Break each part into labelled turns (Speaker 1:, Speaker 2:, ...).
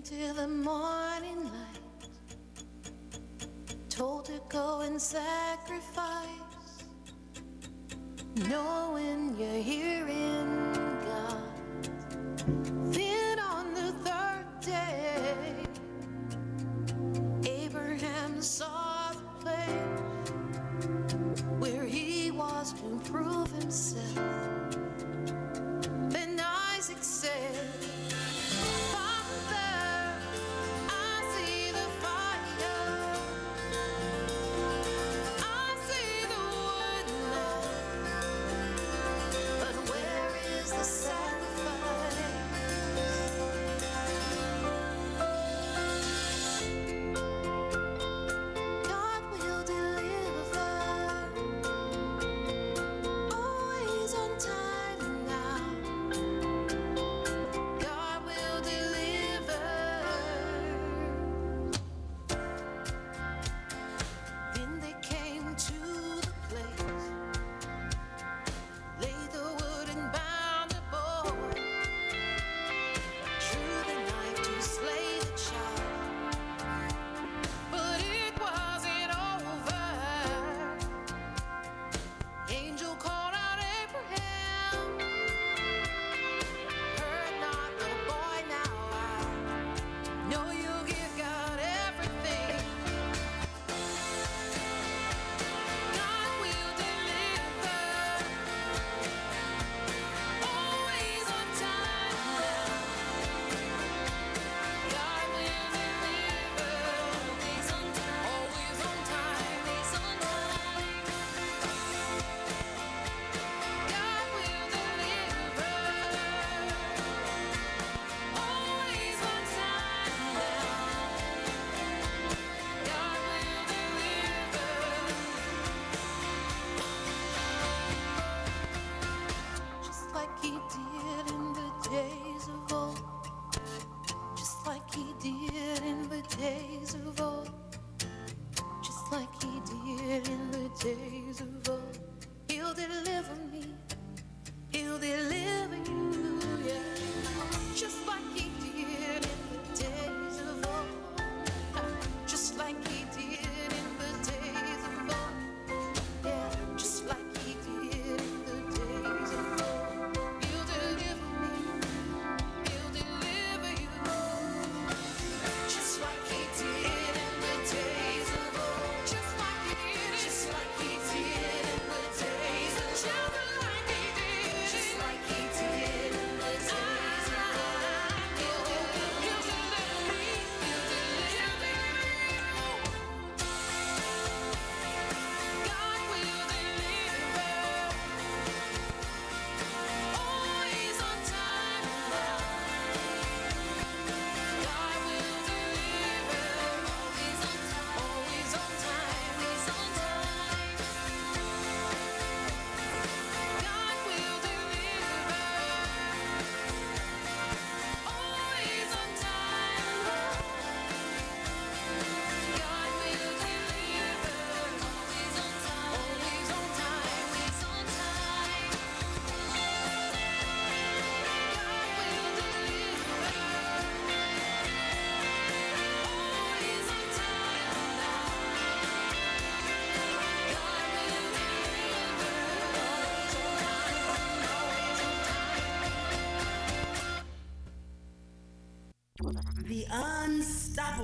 Speaker 1: into the morning light. Told to go and sacrifice. Knowing you're here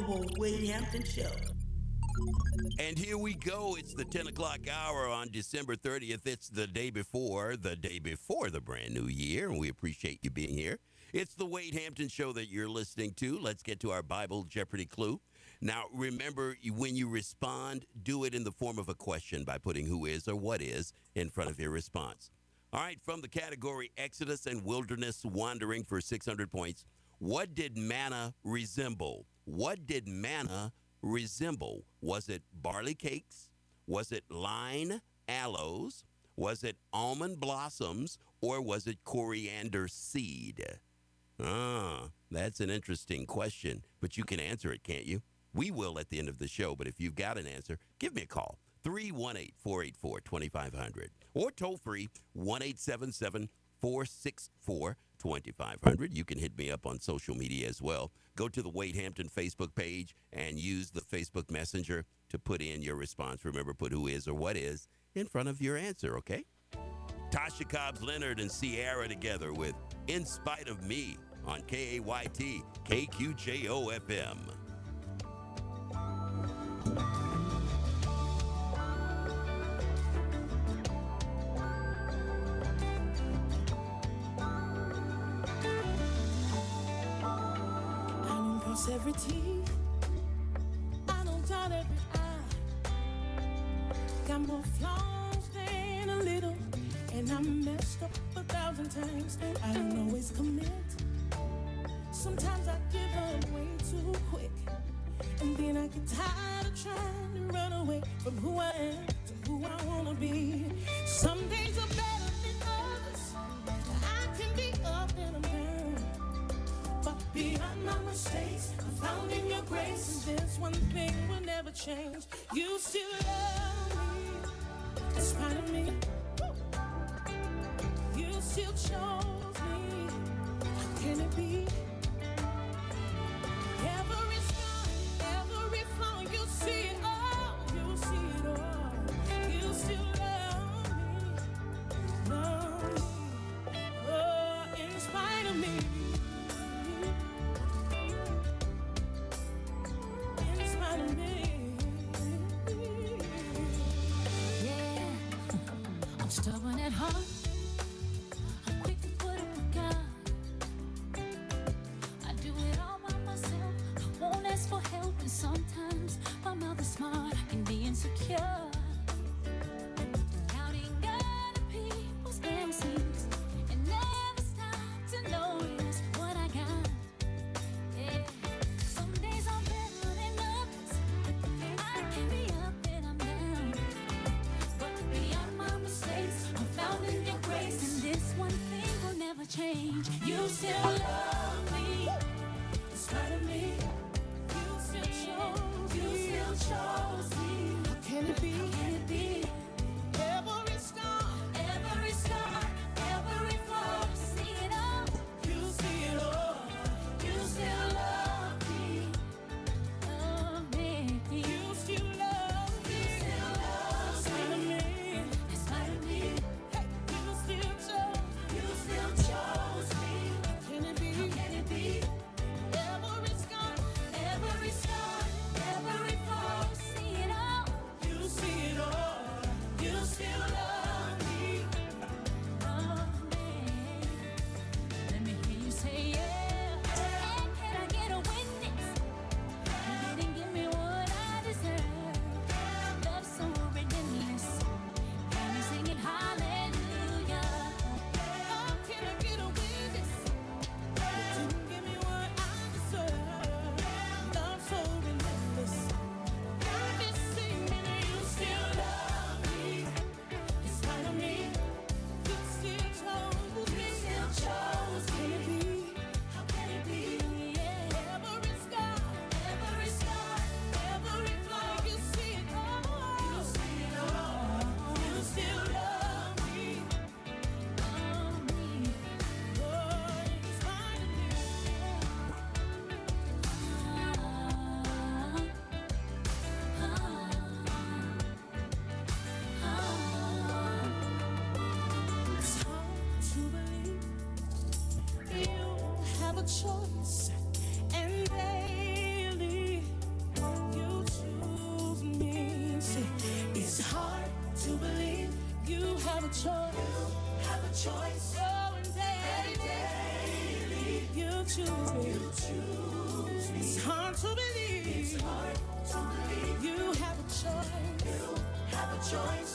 Speaker 2: unstoppable Wade Hampton Show.
Speaker 3: And here we go. It's the 10 o'clock hour on December 30th. It's the day before, the day before the brand new year. And we appreciate you being here. It's the Wade Hampton show that you're listening to. Let's get to our Bible Jeopardy clue. Now, remember, when you respond, do it in the form of a question by putting who is or what is in front of your response. All right, from the category Exodus and Wilderness Wandering for 600 points, what did manna resemble? What did manna resemble? Was it barley cakes? Was it lign aloes? Was it almond blossoms? Or was it coriander seed? Ah, that's an interesting question, but you can answer it, can't you? We will at the end of the show, but if you've got an answer, give me a call 318 484 2500 or toll free 1 877 464 2500. You can hit me up on social media as well. Go to the Wade Hampton Facebook page and use the Facebook Messenger to put in your response. Remember, put who is or what is in front of your answer, okay? Tasha Cobbs Leonard and Ciara together with In Spite of Me on KAYT KQJO FM.
Speaker 4: change.
Speaker 5: stubborn still
Speaker 4: It's hard to believe. It's hard to believe. You have a choice. You have a choice.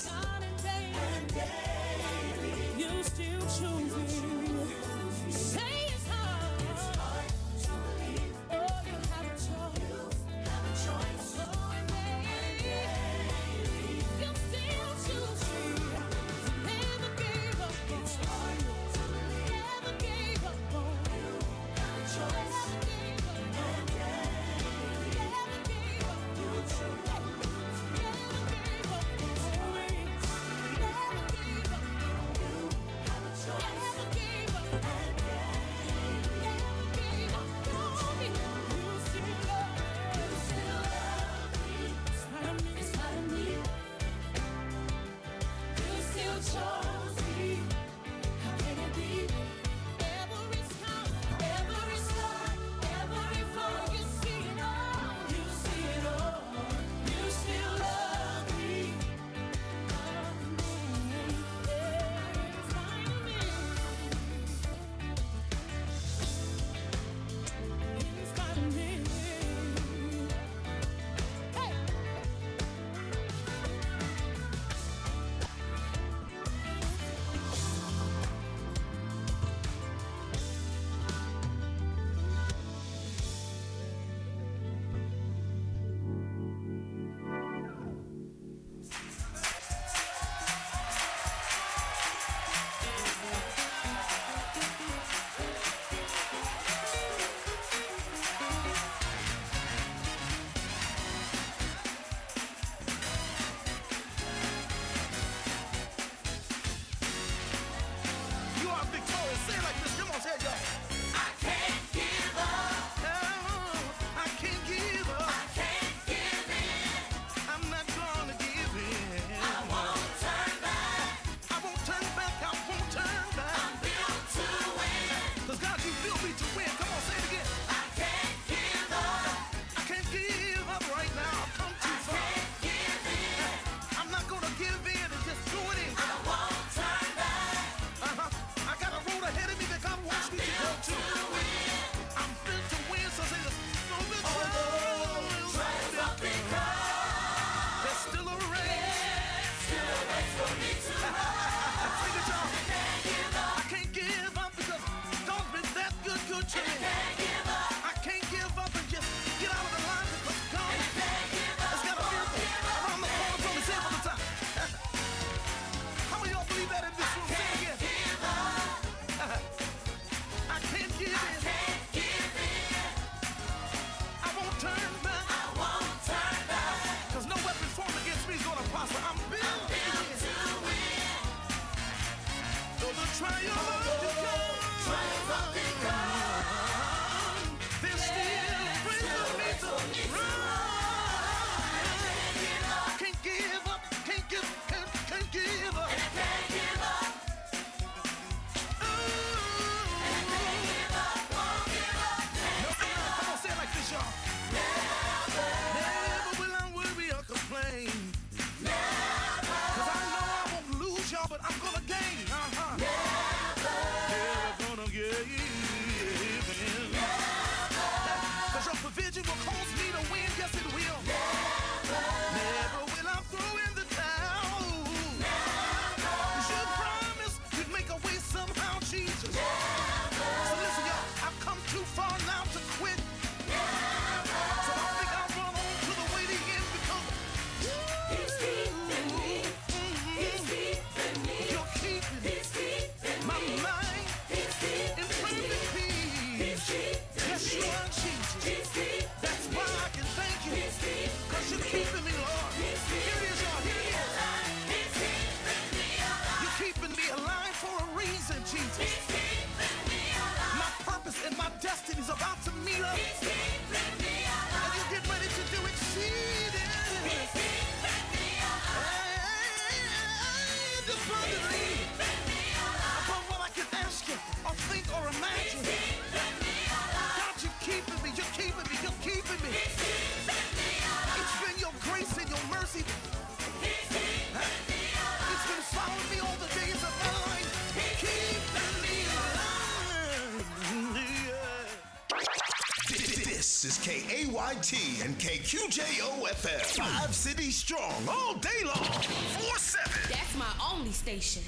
Speaker 4: KQIT and
Speaker 6: KQJOFM. Five cities strong all day long. 4 7.
Speaker 7: That's my only station.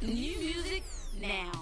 Speaker 8: New music now.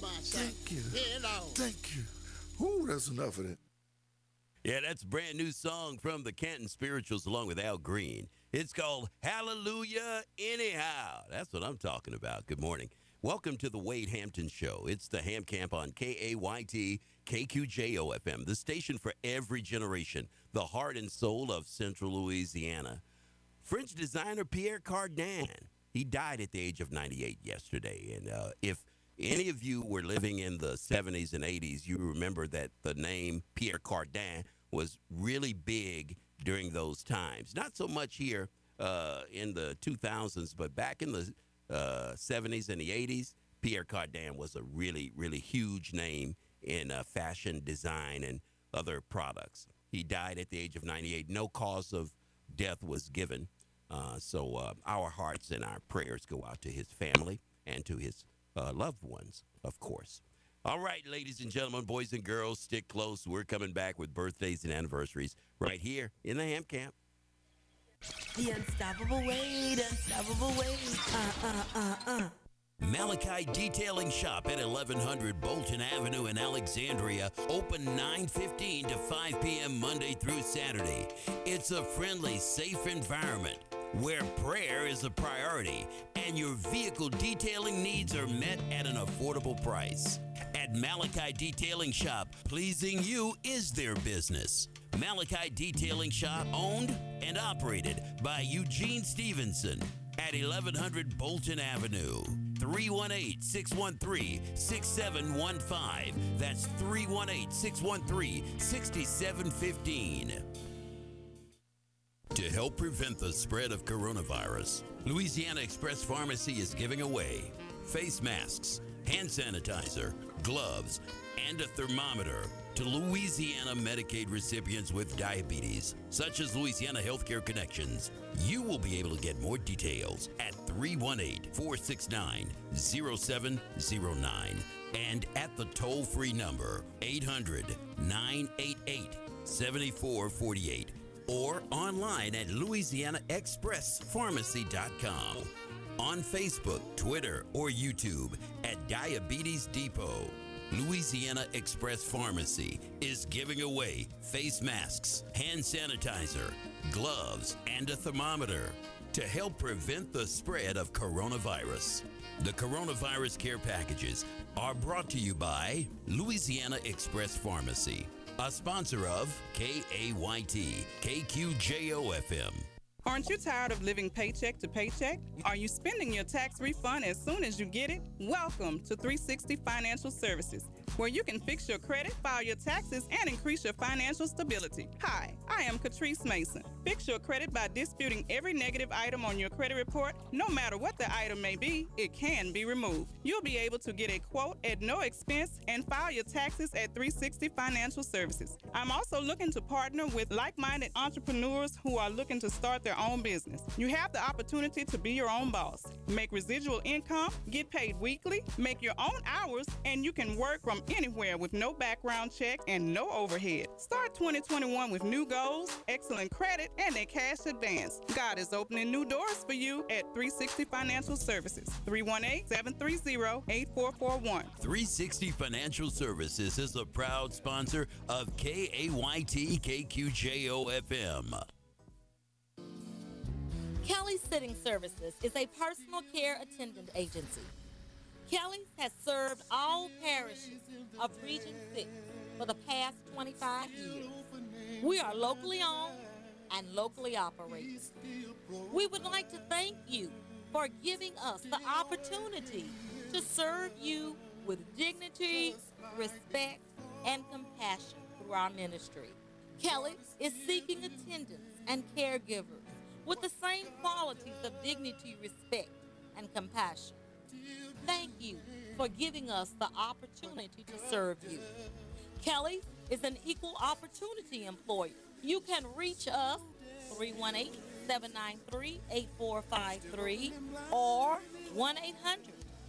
Speaker 9: Thank you. Thank you. Ooh, that's enough of that.
Speaker 3: Yeah, that's brand new song from the Canton Spirituals along with Al Green. It's called Hallelujah Anyhow. That's what I'm talking about. Good morning. Welcome to the Wade Hampton Show. It's the Ham Camp on KAYT KQJOFM, the station for every generation, the heart and soul of Central Louisiana. French designer Pierre Cardin, he died at the age of 98 yesterday. And uh, if any of you were living in the 70s and 80s, you remember that the name Pierre Cardin was really big during those times. Not so much here uh, in the 2000s, but back in the uh, 70s and the 80s, Pierre Cardin was a really, really huge name in uh, fashion design and other products. He died at the age of 98. No cause of death was given. Uh, so uh, our hearts and our prayers go out to his family and to his uh, loved ones, of course. All right, ladies and gentlemen, boys and girls, stick close. We're coming back with birthdays and anniversaries right here in the Ham Camp.
Speaker 2: The unstoppable Wade, unstoppable Wade. Uh, uh, uh, uh.
Speaker 3: Malachi Detailing Shop at 1100 Bolton Avenue in Alexandria, open 9:15 to 5 p.m. Monday through Saturday. It's a friendly, safe environment where prayer is a priority and your vehicle detailing needs are met at an affordable price. At Malachi Detailing Shop, pleasing you is their business. Malachi Detailing Shop owned and operated by Eugene Stevenson at 1100 Bolton Avenue. 318 613 6715. That's 318 613 6715. Help prevent the spread of coronavirus, Louisiana Express Pharmacy is giving away face masks, hand sanitizer, gloves, and a thermometer to Louisiana Medicaid recipients with diabetes, such as Louisiana Healthcare Connections. You will be able to get more details at 318 469 0709 and at the toll free number 800 988 7448 or online at LouisianaExpressPharmacy.com. On Facebook, Twitter, or YouTube at Diabetes Depot. Louisiana Express Pharmacy is giving away face masks, hand sanitizer, gloves, and a thermometer to help prevent the spread of coronavirus. The coronavirus care packages are brought to you by Louisiana Express Pharmacy, a sponsor of KAYT KQJO FM.
Speaker 10: Aren't you tired of living paycheck to paycheck? Are you spending your tax refund as soon as you get it? Welcome to 360 Financial Services, where you can fix your credit, file your taxes, and increase your financial stability. Hi, I am Catrice Mason. Fix your credit by disputing every negative item on your credit report. No matter what the item may be, it can be removed. You'll be able to get a quote at no expense and file your taxes at 360 Financial Services. I'm also looking to partner with like minded entrepreneurs who are looking to start their own business. You have the opportunity to be your own boss, make residual income, get paid weekly, make your own hours, and you can work from anywhere with no background check and no overhead. Start 2021 with new goals, excellent credit, and a cash advance. God is opening new doors for you at 360 Financial Services, 318 730 8441.
Speaker 3: 360 Financial Services is a proud sponsor of KAYT KQJO FM.
Speaker 11: Kelly Sitting Services is a personal care attendant agency. Kelly's has served all parishes of Region 6 for the past 25 years. We are locally owned and locally operated. We would like to thank you for giving us the opportunity to serve you with dignity, respect, and compassion through our ministry. Kelly is seeking attendants and caregivers with the same qualities of dignity, respect, and compassion. Thank you for giving us the opportunity to serve you. Kelly is an equal opportunity employer. You can reach us 318 793 8453 or 1 800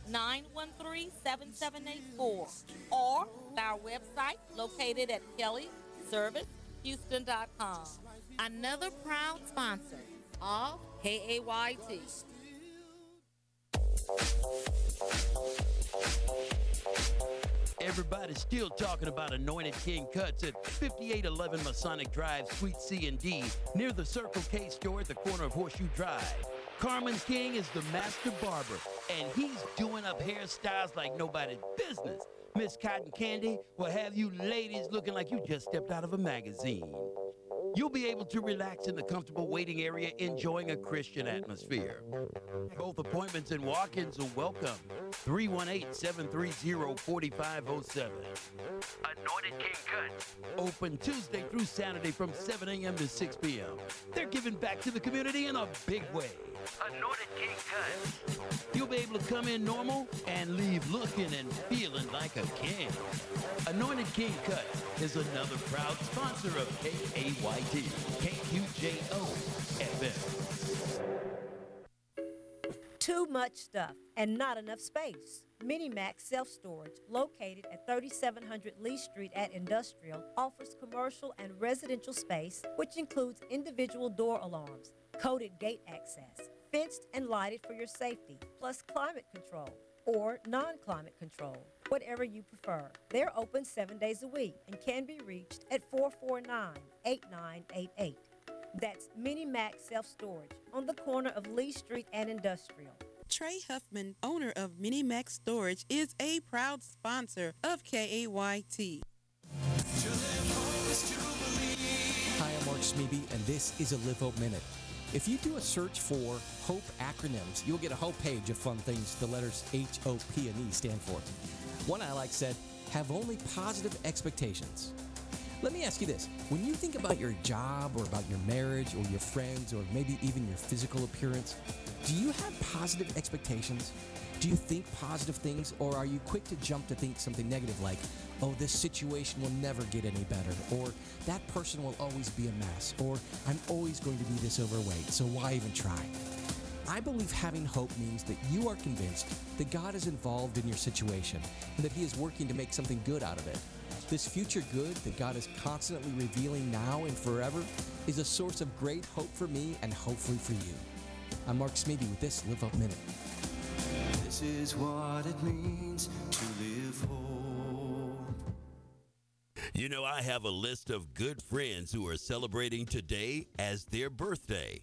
Speaker 11: 913 7784 or our website located at kellyservicehouston.com. Another proud sponsor of KAYT.
Speaker 3: Everybody's still talking about Anointed King Cuts at 5811 Masonic Drive, Suite C and D, near the Circle K store at the corner of Horseshoe Drive. Carmen King is the master barber, and he's doing up hairstyles like nobody's business. Miss Cotton Candy will have you ladies looking like you just stepped out of a magazine. You'll be able to relax in the comfortable waiting area, enjoying a Christian atmosphere. Both appointments and walk ins are welcome. 318 730 4507. Anointed King Cuts. Open Tuesday through Saturday from 7 a.m. to 6 p.m. They're giving back to the community in a big way. Anointed King Cuts. You'll be able to come in normal and leave looking and feeling like a king. Anointed King Cuts is another proud sponsor of KQJO FM.
Speaker 12: Too much stuff and not enough space. Minimax Self Storage, located at 3700 Lee Street at Industrial, offers commercial and residential space, which includes individual door alarms, coded gate access, fenced and lighted for your safety, plus climate control or non climate control, whatever you prefer. They're open seven days a week and can be reached at 449 8988. That's Mini Max Self Storage on the corner of Lee Street and Industrial.
Speaker 13: Trey Huffman, owner of Mini Max Storage, is a proud sponsor of KAYT.
Speaker 14: Hi, I'm Mark Smeby, and this is a Live Hope Minute. If you do a search for HOPE acronyms, you'll get a whole page of fun things the letters H, O, P, and E stand for. One I like said, have only positive expectations. Let me ask you this when you think about your job or about your marriage or your friends or maybe even your physical appearance, do you have positive expectations? Do you think positive things or are you quick to jump to think something negative like, oh, this situation will never get any better, or that person will always be a mess, or I'm always going to be this overweight, so why even try? I believe having hope means that you are convinced that God is involved in your situation and that He is working to make something good out of it. This future good that God is constantly revealing now and forever is a source of great hope for me and hopefully for you. I'm Mark Smeby with this Live Hope Minute.
Speaker 15: This is what it means to live whole.
Speaker 3: You know, I have a list of good friends who are celebrating today as their birthday.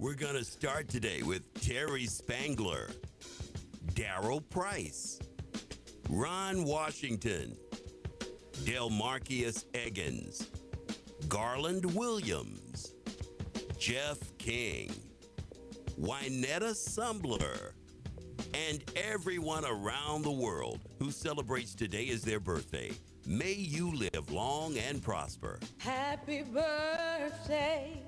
Speaker 3: We're going to start today with Terry Spangler, Daryl Price, Ron Washington, Del Delmarcus Eggins, Garland Williams, Jeff King, Wynetta Sumbler, and everyone around the world who celebrates today as their birthday. May you live long and prosper.
Speaker 1: Happy birthday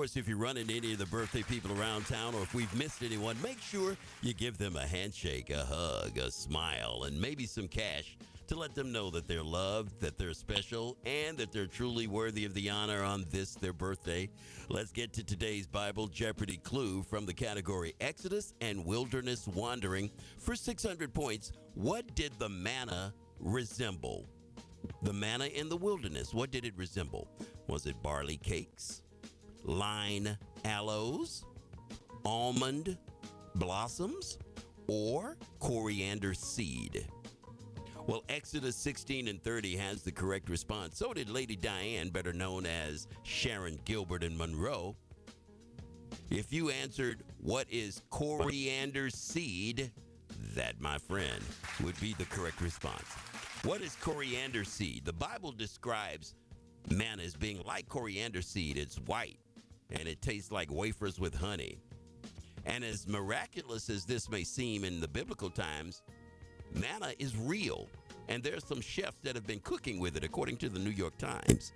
Speaker 3: Course, if you run into any of the birthday people around town or if we've missed anyone, make sure you give them a handshake, a hug, a smile, and maybe some cash to let them know that they're loved, that they're special, and that they're truly worthy of the honor on this, their birthday. Let's get to today's Bible Jeopardy clue from the category Exodus and Wilderness Wandering. For 600 points, what did the manna resemble? The manna in the wilderness, what did it resemble? Was it barley cakes, lign aloes, almond blossoms, or coriander seed? Well, Exodus 16 and 30 has the correct response. So did Lady Diane, better known as Sharon Gilbert and Monroe. If you answered, What is coriander seed? That, my friend, would be the correct response. What is coriander seed? The Bible describes manna as being like coriander seed. It's white and it tastes like wafers with honey. And as miraculous as this may seem in the biblical times, manna is real. And there's some chefs that have been cooking with it, according to the New York Times.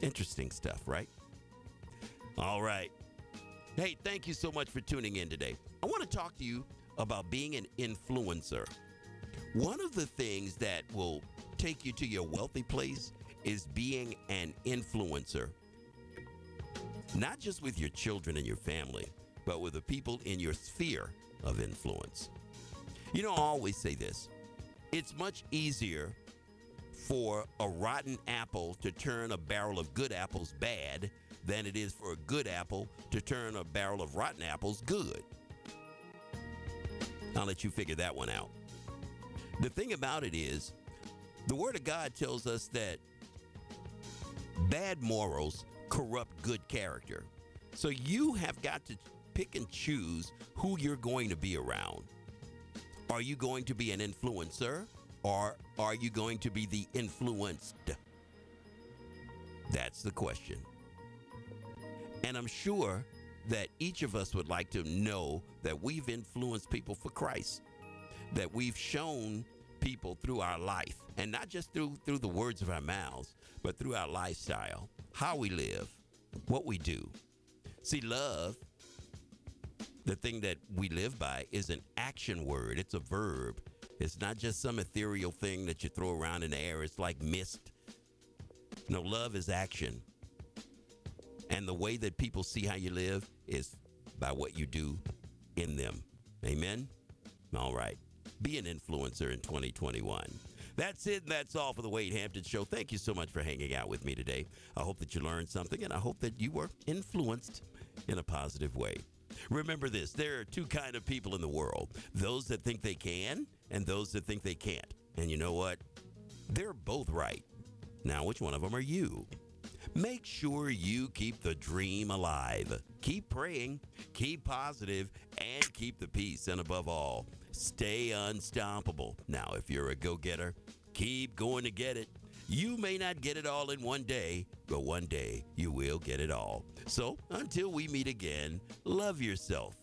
Speaker 3: Interesting stuff, right? All right. Hey, thank you so much for tuning in today. I want to talk to you about being an influencer. One of the things that will take you to your wealthy place is being an influencer. Not just with your children and your family, but with the people in your sphere of influence. You know, I always say this it's much easier for a rotten apple to turn a barrel of good apples bad than it is for a good apple to turn a barrel of rotten apples good. I'll let you figure that one out. The thing about it is, the Word of God tells us that bad morals corrupt good character. So you have got to pick and choose who you're going to be around. Are you going to be an influencer or are you going to be the influenced? That's the question. And I'm sure that each of us would like to know that we've influenced people for Christ, that we've shown people through our life, and not just through through the words of our mouths, but through our lifestyle, how we live, what we do. See, love, the thing that we live by, is an action word. It's a verb. It's not just some ethereal thing that you throw around in the air. It's like mist. No, love is action. And the way that people see how you live is by what you do in them. Amen? All right. Be an influencer in 2021. That's it. That's all for the Wade Hampton Show. Thank you so much for hanging out with me today. I hope that you learned something and I hope that you were influenced in a positive way. Remember this there are two kind of people in the world those that think they can and those that think they can't. And you know what? They're both right. Now, which one of them are you? Make sure you keep the dream alive. Keep praying, keep positive, and keep the peace. And above all, stay unstoppable. Now, if you're a go getter, keep going to get it. You may not get it all in one day, but one day you will get it all. So until we meet again, love yourself